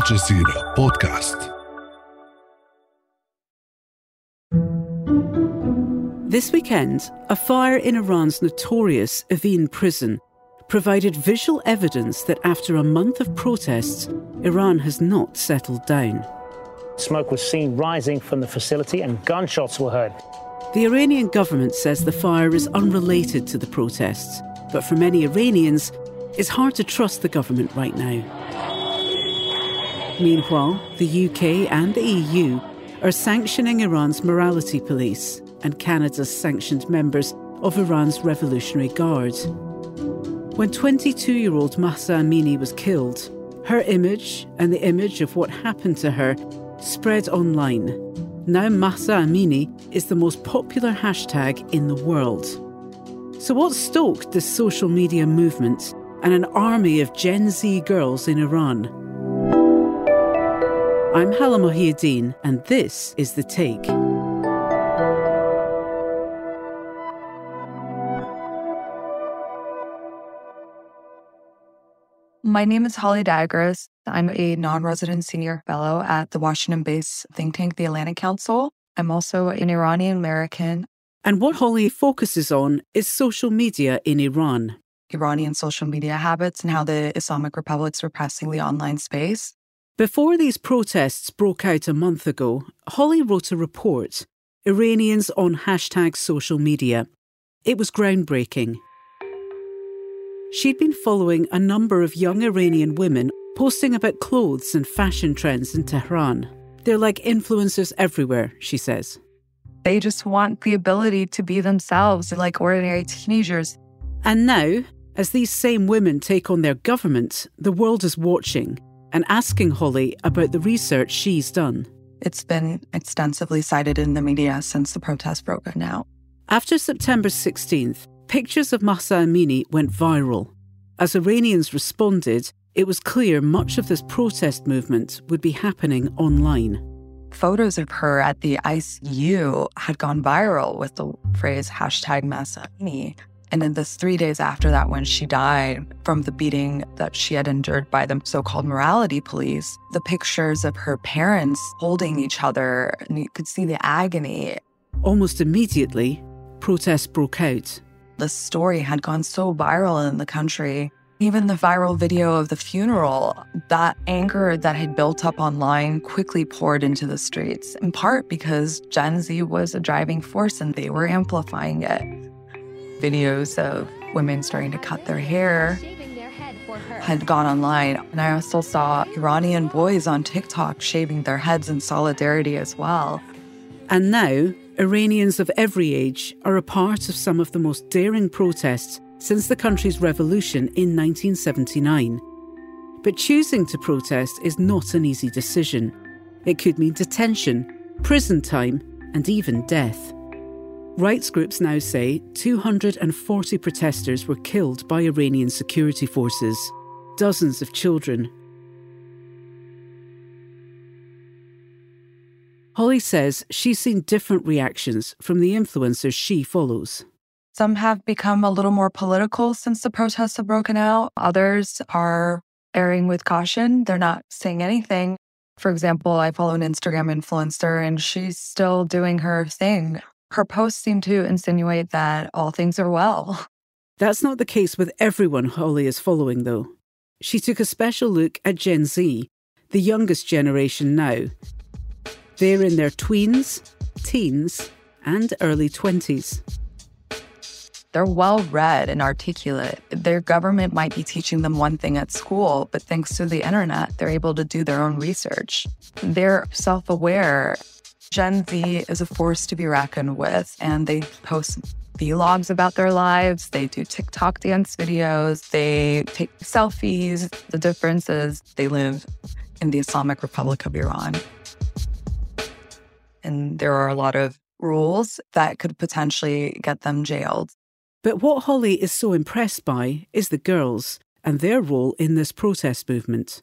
الجزيرة بودكاست This weekend, a fire in Iran's notorious Evin prison provided visual evidence that after a month of protests, Iran has not settled down. Smoke was seen rising from the facility and gunshots were heard. The Iranian government says the fire is unrelated to the protests, but for many Iranians, it's hard to trust the government right now. Meanwhile, the UK and the EU are sanctioning Iran's morality police and Canada's sanctioned members of Iran's Revolutionary Guard. When 22 year old Mahsa Amini was killed, her image and the image of what happened to her spread online. Now, Mahsa Amini is the most popular hashtag in the world. So, what stoked this social media movement and an army of Gen Z girls in Iran? I'm Halla Mohieddeen, and this is The Take. My name is Holly Dagres. I'm a non resident senior fellow at the Washington based think tank, the Atlantic Council. I'm also an Iranian American. And what Holly focuses on is social media in Iran. Iranian social media habits and how the Islamic Republic's repressing the online space. Before these protests broke out a month ago, Holly wrote a report Iranians on hashtag social media. It was groundbreaking. She'd been following a number of young Iranian women posting about clothes and fashion trends in Tehran. They're like influencers everywhere, she says. They just want the ability to be themselves like ordinary teenagers. And now, as these same women take on their government, the world is watching and asking Holly about the research she's done. It's been extensively cited in the media since the protest broke out. After September 16th, pictures of Mahsa Amini went viral. As Iranians responded, it was clear much of this protest movement would be happening online. Photos of her at the ICU had gone viral with the phrase hashtag Mahsa Amini. And then the three days after that, when she died from the beating that she had endured by the so called morality police, the pictures of her parents holding each other, and you could see the agony. Almost immediately, protests broke out. The story had gone so viral in the country. Even the viral video of the funeral, that anger that had built up online quickly poured into the streets, in part because Gen Z was a driving force and they were amplifying it. Videos of women starting to cut their hair had gone online. And I also saw Iranian boys on TikTok shaving their heads in solidarity as well. And now, Iranians of every age are a part of some of the most daring protests since the country's revolution in 1979. But choosing to protest is not an easy decision. It could mean detention, prison time, and even death. Rights groups now say 240 protesters were killed by Iranian security forces, dozens of children Holly says she's seen different reactions from the influencers she follows. Some have become a little more political since the protests have broken out. Others are erring with caution. They're not saying anything. For example, I follow an Instagram influencer and she's still doing her thing. Her posts seem to insinuate that all things are well. That's not the case with everyone Holly is following, though. She took a special look at Gen Z, the youngest generation now, they're in their tweens, teens, and early 20s. They're well read and articulate. Their government might be teaching them one thing at school, but thanks to the internet, they're able to do their own research. They're self aware. Gen Z is a force to be reckoned with, and they post vlogs about their lives. They do TikTok dance videos. They take selfies. The difference is they live in the Islamic Republic of Iran and there are a lot of rules that could potentially get them jailed. But what Holly is so impressed by is the girls and their role in this protest movement.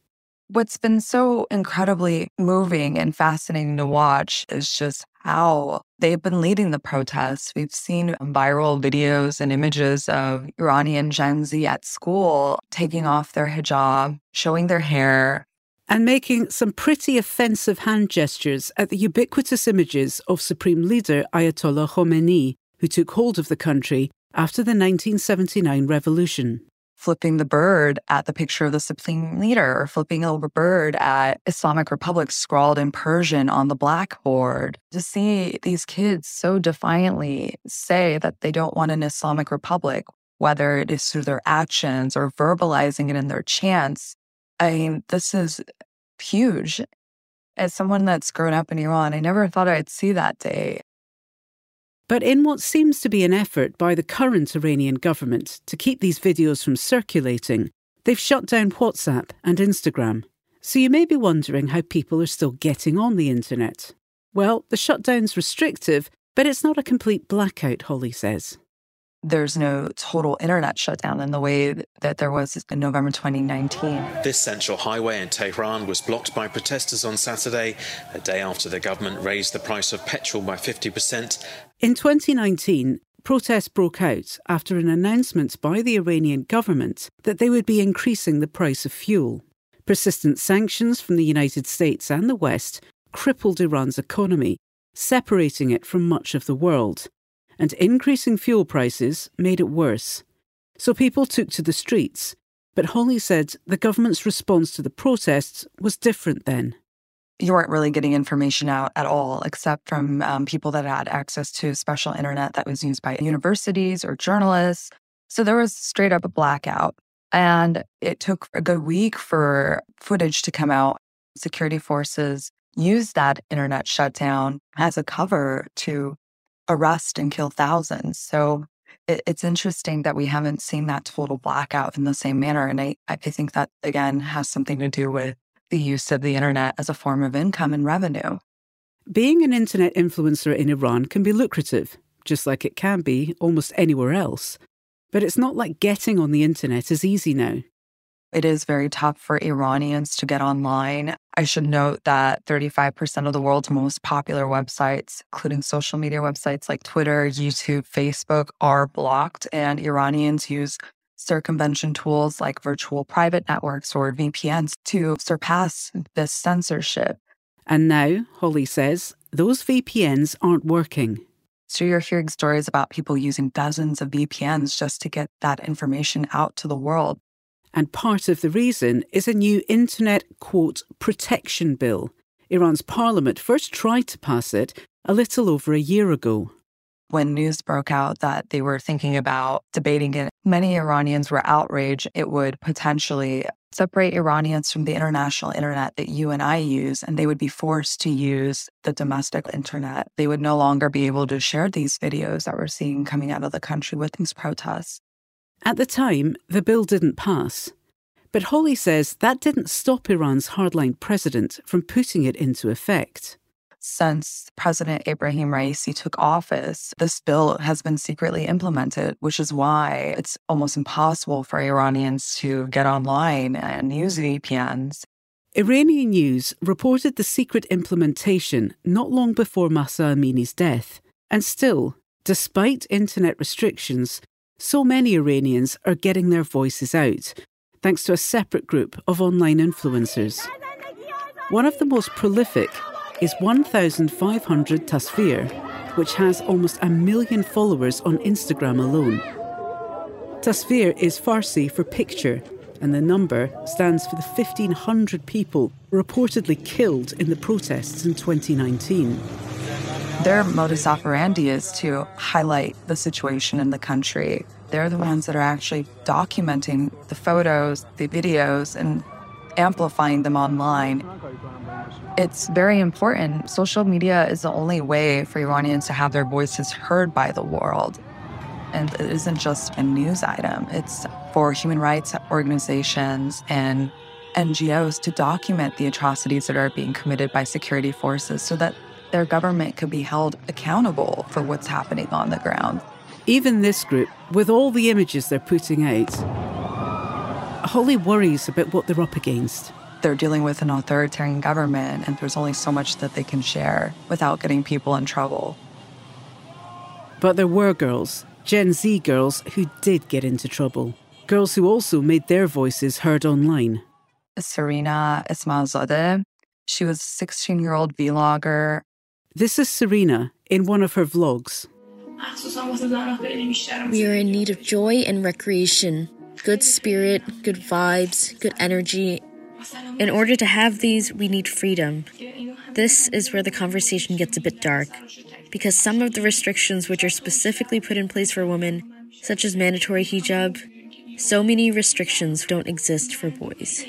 What's been so incredibly moving and fascinating to watch is just how they've been leading the protests. We've seen viral videos and images of Iranian Gen Z at school taking off their hijab, showing their hair, and making some pretty offensive hand gestures at the ubiquitous images of Supreme Leader Ayatollah Khomeini, who took hold of the country after the 1979 revolution. Flipping the bird at the picture of the Supreme Leader, or flipping a bird at Islamic Republic scrawled in Persian on the blackboard. To see these kids so defiantly say that they don't want an Islamic Republic, whether it is through their actions or verbalizing it in their chants, I mean, this is huge. As someone that's grown up in Iran, I never thought I'd see that day. But in what seems to be an effort by the current Iranian government to keep these videos from circulating, they've shut down WhatsApp and Instagram. So you may be wondering how people are still getting on the internet. Well, the shutdown's restrictive, but it's not a complete blackout, Holly says there's no total internet shutdown in the way that there was in November 2019. This central highway in Tehran was blocked by protesters on Saturday, a day after the government raised the price of petrol by 50%. In 2019, protests broke out after an announcement by the Iranian government that they would be increasing the price of fuel. Persistent sanctions from the United States and the West crippled Iran's economy, separating it from much of the world and increasing fuel prices made it worse. So people took to the streets. But Holly said the government's response to the protests was different then. You weren't really getting information out at all, except from um, people that had access to special internet that was used by universities or journalists. So there was straight up a blackout. And it took a good week for footage to come out. Security forces used that internet shutdown as a cover to arrest and kill thousands. So it, it's interesting that we haven't seen that total blackout in the same manner. And I, I think that, again, has something to do with the use of the internet as a form of income and revenue. Being an internet influencer in Iran can be lucrative, just like it can be almost anywhere else. But it's not like getting on the internet is easy now. It is very tough for Iranians to get online. I should note that 35% of the world's most popular websites, including social media websites like Twitter, YouTube, Facebook, are blocked, and Iranians use circumvention tools like virtual private networks or VPNs to surpass this censorship. And now, Holly says, those VPNs aren't working. So you're hearing stories about people using dozens of VPNs just to get that information out to the world. And part of the reason is a new Internet, quote, protection bill. Iran's parliament first tried to pass it a little over a year ago. When news broke out that they were thinking about debating it, many Iranians were outraged. It would potentially separate Iranians from the international internet that you and I use, and they would be forced to use the domestic internet. They would no longer be able to share these videos that we're seeing coming out of the country with these protests. At the time, the bill didn't pass. But Holly says that didn't stop Iran's hardline president from putting it into effect. Since President Ebrahim Raisi took office, this bill has been secretly implemented, which is why it's almost impossible for Iranians to get online and use VPNs. Iranian news reported the secret implementation not long before Mahsa Amini's death. And still, despite internet restrictions, so many Iranians are getting their voices out, thanks to a separate group of online influencers. One of the most prolific is 1500 Tasvir, which has almost a million followers on Instagram alone. Tasvir is Farsi for picture, and the number stands for the 1,500 people reportedly killed in the protests in 2019. Their modus operandi is to highlight the situation in the country. They're the ones that are actually documenting the photos, the videos, and amplifying them online. It's very important. Social media is the only way for Iranians to have their voices heard by the world. And it isn't just a news item, it's for human rights organizations and NGOs to document the atrocities that are being committed by security forces so that their government could be held accountable for what's happening on the ground. Even this group, with all the images they're putting out, Holly worries about what they're up against. They're dealing with an authoritarian government, and there's only so much that they can share without getting people in trouble. But there were girls, Gen Z girls, who did get into trouble. Girls who also made their voices heard online Sarina Esmailzadeh. She was a 16 year old vlogger. This is Serena in one of her vlogs. We are in need of joy and recreation, good spirit, good vibes, good energy. In order to have these, we need freedom. This is where the conversation gets a bit dark, because some of the restrictions which are specifically put in place for women, such as mandatory hijab, so many restrictions don't exist for boys.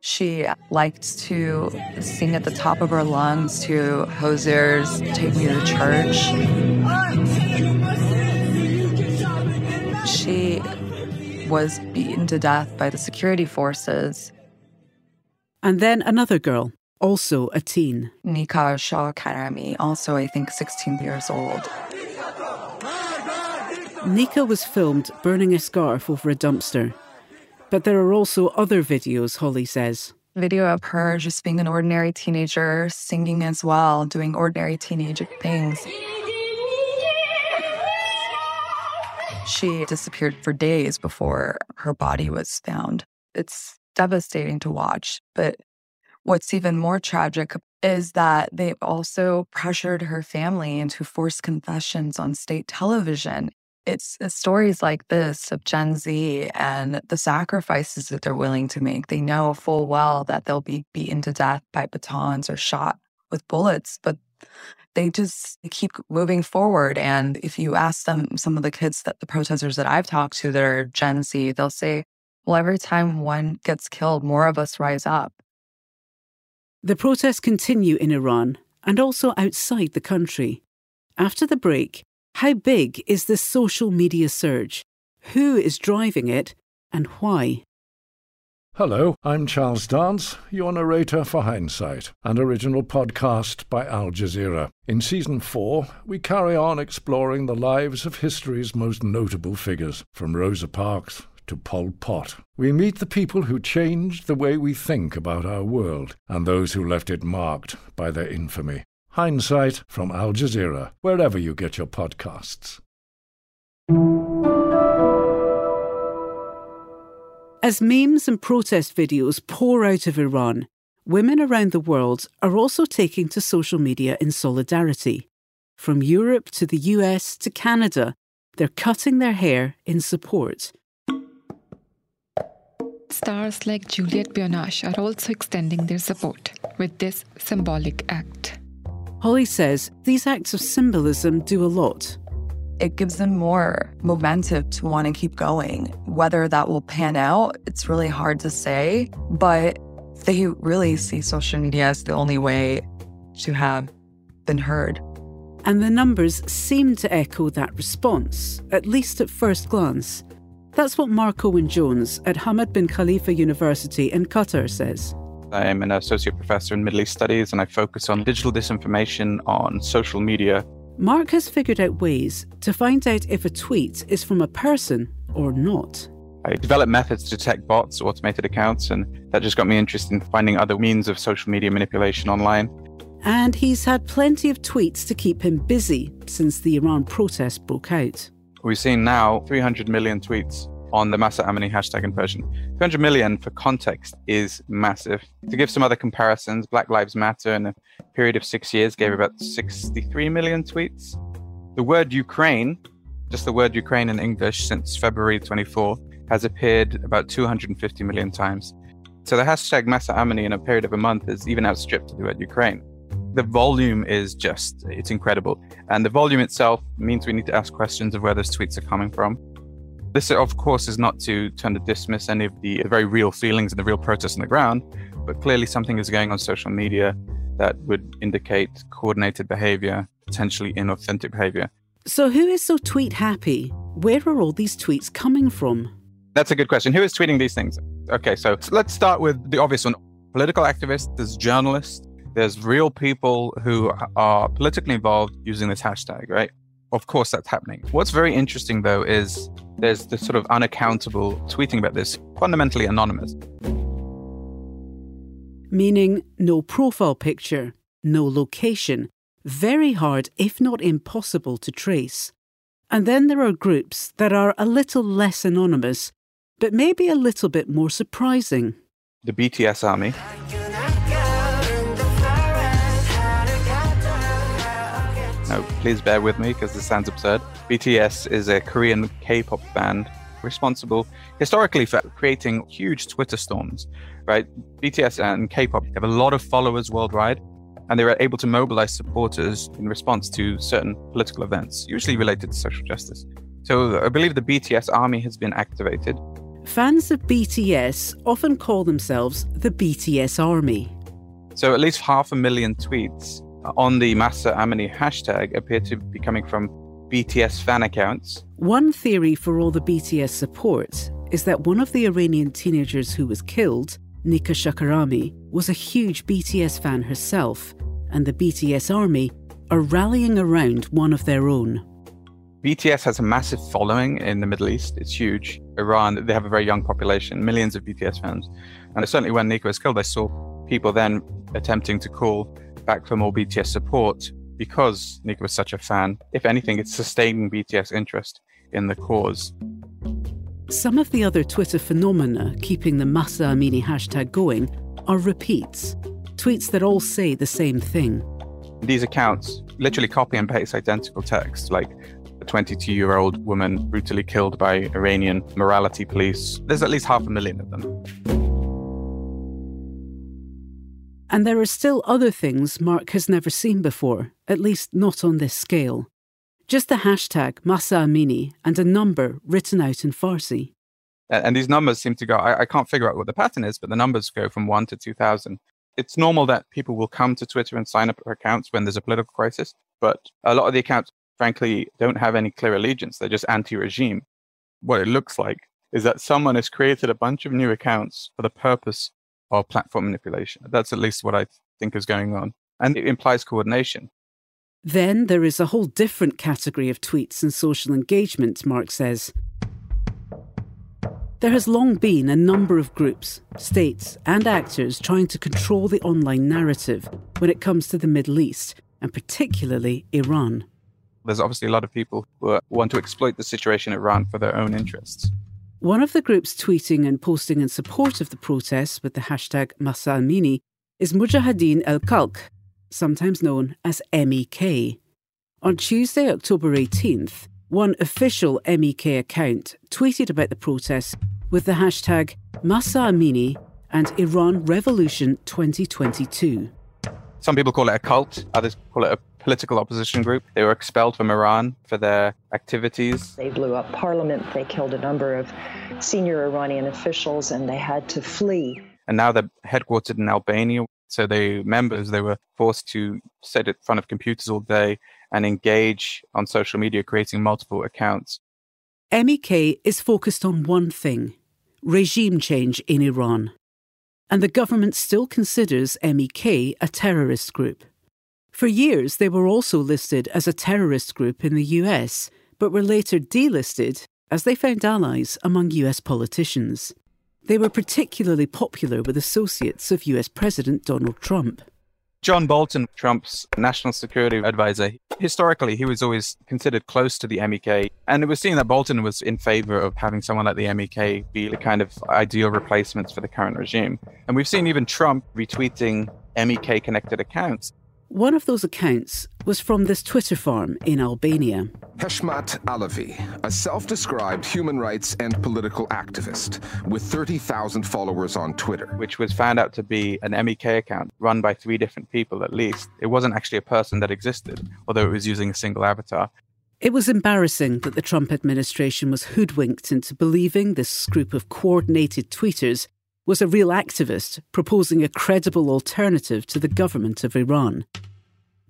She liked to sing at the top of her lungs to Hozier's Take Me to Church. She was beaten to death by the security forces. And then another girl, also a teen. Nika Shakarami, also I think 16 years old. Nika was filmed burning a scarf over a dumpster. But there are also other videos, Holly says. Video of her just being an ordinary teenager, singing as well, doing ordinary teenage things. She disappeared for days before her body was found. It's devastating to watch. But what's even more tragic is that they also pressured her family into forced confessions on state television. It's stories like this of Gen Z and the sacrifices that they're willing to make. They know full well that they'll be beaten to death by batons or shot with bullets, but they just keep moving forward. And if you ask them, some of the kids that the protesters that I've talked to that are Gen Z, they'll say, well, every time one gets killed, more of us rise up. The protests continue in Iran and also outside the country. After the break, how big is this social media surge? Who is driving it and why? Hello, I'm Charles Dance, your narrator for Hindsight, an original podcast by Al Jazeera. In season four, we carry on exploring the lives of history's most notable figures, from Rosa Parks to Pol Pot. We meet the people who changed the way we think about our world and those who left it marked by their infamy. Hindsight from Al Jazeera, wherever you get your podcasts. As memes and protest videos pour out of Iran, women around the world are also taking to social media in solidarity. From Europe to the US to Canada, they're cutting their hair in support. Stars like Juliette Binoche are also extending their support with this symbolic act. Holly says these acts of symbolism do a lot it gives them more momentum to want to keep going. Whether that will pan out, it's really hard to say, but they really see social media as the only way to have been heard. And the numbers seem to echo that response, at least at first glance. That's what Marc Owen Jones at Hamad bin Khalifa University in Qatar says. I am an associate professor in Middle East Studies and I focus on digital disinformation on social media Marc has figured out ways to find out if a tweet is from a person or not. I developed methods to detect bots, automated accounts, and that just got me interested in finding other means of social media manipulation online. And he's had plenty of tweets to keep him busy since the Iran protests broke out. We've seen now 300 million tweets on the Mahsa Amini hashtag in Persian. 200 million, for context, is massive. To give some other comparisons, Black Lives Matter in a period of six years gave about 63 million tweets. The word Ukraine, just the word Ukraine in English since February 24, has appeared about 250 million times. So the hashtag Mahsa Amini in a period of a month is even outstripped to the word Ukraine. The volume is just, it's incredible. And the volume itself means we need to ask questions of where those tweets are coming from. This, of course, is not to try to dismiss any of the very real feelings and the real protests on the ground, but clearly something is going on social media that would indicate coordinated behavior, potentially inauthentic behavior. So, who is so tweet happy? Where are all these tweets coming from? That's a good question. Who is tweeting these things? Okay, so let's start with the obvious one political activists, there's journalists, there's real people who are politically involved using this hashtag, right? Of course, that's happening. What's very interesting, though, is there's this sort of unaccountable tweeting about this, fundamentally anonymous. Meaning no profile picture, no location, very hard, if not impossible, to trace. And then there are groups that are a little less anonymous, but maybe a little bit more surprising. The BTS Army. Now, please bear with me because this sounds absurd. BTS is a Korean K pop band responsible historically for creating huge Twitter storms, right? BTS and K pop have a lot of followers worldwide, and they were able to mobilize supporters in response to certain political events, usually related to social justice. So I believe the BTS army has been activated. Fans of BTS often call themselves the BTS Army. So at least half a million tweets on the Mahsa Amini hashtag appear to be coming from BTS fan accounts. One theory for all the BTS support is that one of the Iranian teenagers who was killed, Nika Shakarami, was a huge BTS fan herself, and the BTS army are rallying around one of their own. BTS has a massive following in the Middle East. It's huge. Iran, they have a very young population, millions of BTS fans. And certainly when Nika was killed, I saw people then attempting to call back for more BTS support because Nika was such a fan. If anything, it's sustaining BTS interest in the cause. Some of the other Twitter phenomena keeping the Mahsa Amini hashtag going are repeats, tweets that all say the same thing. These accounts literally copy and paste identical text, like a 22 year old woman brutally killed by Iranian morality police. There's at least half a million of them. And there are still other things Marc has never seen before, at least not on this scale. Just the hashtag Mahsa Amini and a number written out in Farsi. And these numbers seem to go, I, I can't figure out what the pattern is, but the numbers go from 1 to 2,000. It's normal that people will come to Twitter and sign up for accounts when there's a political crisis, but a lot of the accounts, frankly, don't have any clear allegiance. They're just anti regime. What it looks like is that someone has created a bunch of new accounts for the purpose of platform manipulation. That's at least what I think is going on. And it implies coordination. Then there is a whole different category of tweets and social engagement, Marc says. There has long been a number of groups, states, and actors trying to control the online narrative when it comes to the Middle East, and particularly Iran. There's obviously a lot of people who want to exploit the situation in Iran for their own interests. One of the groups tweeting and posting in support of the protests with the hashtag Mahsa Amini is Mujahideen al Khalq, sometimes known as MEK. On Tuesday, October 18th, one official MEK account tweeted about the protests with the hashtag Mahsa Amini and Iran Revolution 2022. Some people call it a cult, others call it a political opposition group. They were expelled from Iran for their activities. They blew up parliament, they killed a number of senior Iranian officials, and they had to flee. And now they're headquartered in Albania. So the members they were forced to sit in front of computers all day and engage on social media, creating multiple accounts. MEK is focused on one thing regime change in Iran. And the government still considers MEK a terrorist group. For years, they were also listed as a terrorist group in the US, but were later delisted as they found allies among US politicians. They were particularly popular with associates of US President Donald Trump. John Bolton, Trump's national security advisor, historically, he was always considered close to the MEK. And it was seen that Bolton was in favor of having someone like the MEK be the kind of ideal replacements for the current regime. And we've seen even Trump retweeting MEK connected accounts. One of those accounts was from this Twitter farm in Albania. Heshmat Alavi, a self described human rights and political activist with 30,000 followers on Twitter. Which was found out to be an MEK account run by three different people at least. It wasn't actually a person that existed, although it was using a single avatar. It was embarrassing that the Trump administration was hoodwinked into believing this group of coordinated tweeters was a real activist proposing a credible alternative to the government of Iran.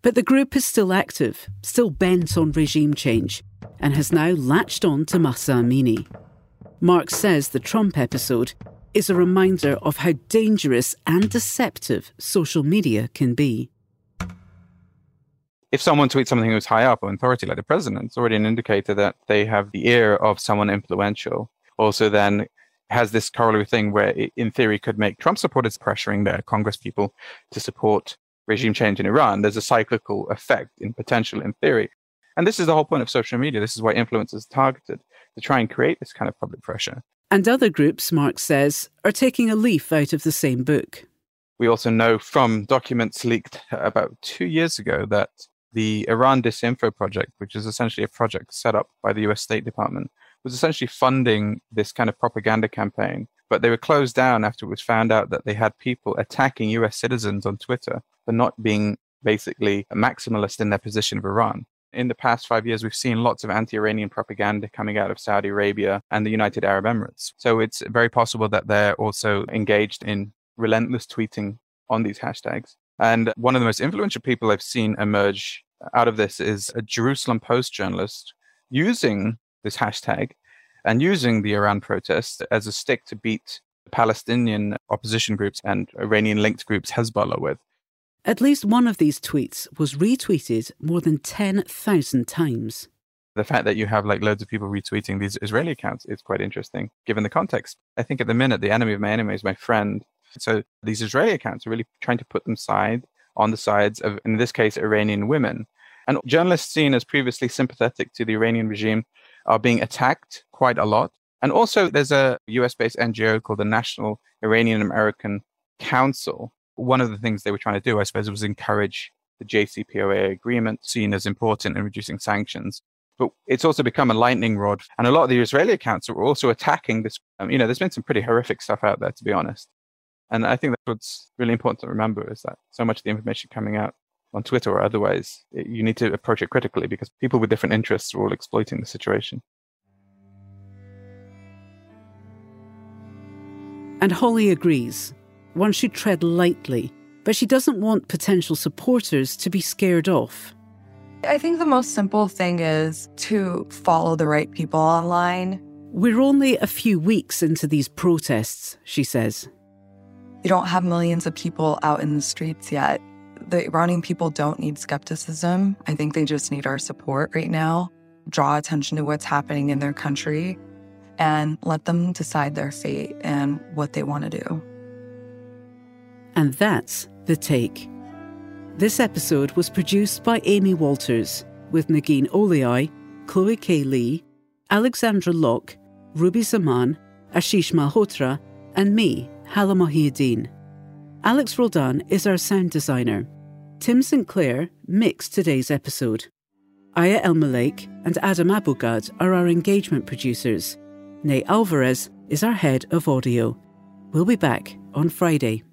But the group is still active, still bent on regime change, and has now latched on to Mahsa Amini. Marc says the Trump episode is a reminder of how dangerous and deceptive social media can be. If someone tweets something who's high up or authority, like the president, it's already an indicator that they have the ear of someone influential. Also, then has this corollary thing where it, in theory could make Trump supporters pressuring their Congress people to support regime change in Iran. There's a cyclical effect in potential in theory. And this is the whole point of social media. This is why influencers are targeted to try and create this kind of public pressure. And other groups, Marc says, are taking a leaf out of the same book. We also know from documents leaked about two years ago that the Iran Disinfo Project, which is essentially a project set up by the US State Department, was essentially funding this kind of propaganda campaign. But they were closed down after it was found out that they had people attacking US citizens on Twitter for not being basically a maximalist in their position of Iran. In the past five years, we've seen lots of anti Iranian propaganda coming out of Saudi Arabia and the United Arab Emirates. So it's very possible that they're also engaged in relentless tweeting on these hashtags. And one of the most influential people I've seen emerge out of this is a Jerusalem Post journalist using this hashtag and using the Iran protest as a stick to beat Palestinian opposition groups and Iranian linked groups Hezbollah with. At least one of these tweets was retweeted more than 10,000 times. The fact that you have like loads of people retweeting these Israeli accounts is quite interesting given the context. I think at the minute, the enemy of my enemy is my friend. So these Israeli accounts are really trying to put them side on the sides of, in this case, Iranian women. And journalists seen as previously sympathetic to the Iranian regime are being attacked quite a lot. And also, there's a US based NGO called the National Iranian American Council. One of the things they were trying to do, I suppose, was encourage the JCPOA agreement, seen as important in reducing sanctions. But it's also become a lightning rod. And a lot of the Israeli accounts are also attacking this. Um, you know, there's been some pretty horrific stuff out there, to be honest. And I think that's what's really important to remember is that so much of the information coming out on Twitter or otherwise, it, you need to approach it critically because people with different interests are all exploiting the situation. And Holly agrees. One should tread lightly, but she doesn't want potential supporters to be scared off. I think the most simple thing is to follow the right people online. We're only a few weeks into these protests, she says. You don't have millions of people out in the streets yet. The Iranian people don't need skepticism. I think they just need our support right now. Draw attention to what's happening in their country and let them decide their fate and what they want to do. And that's The Take. This episode was produced by Amy Walters with Negin Owliaei, Chloe K. Li, Alexandra Locke, Ruby Zaman, Ashish Malhotra, and me, Halla Mohieddeen. Alex Roldan is our sound designer. Tim St. Clair mixed today's episode. Aya Elmileik and Adam Abou-Gad are our engagement producers. Ney Alvarez is our head of audio. We'll be back on Friday.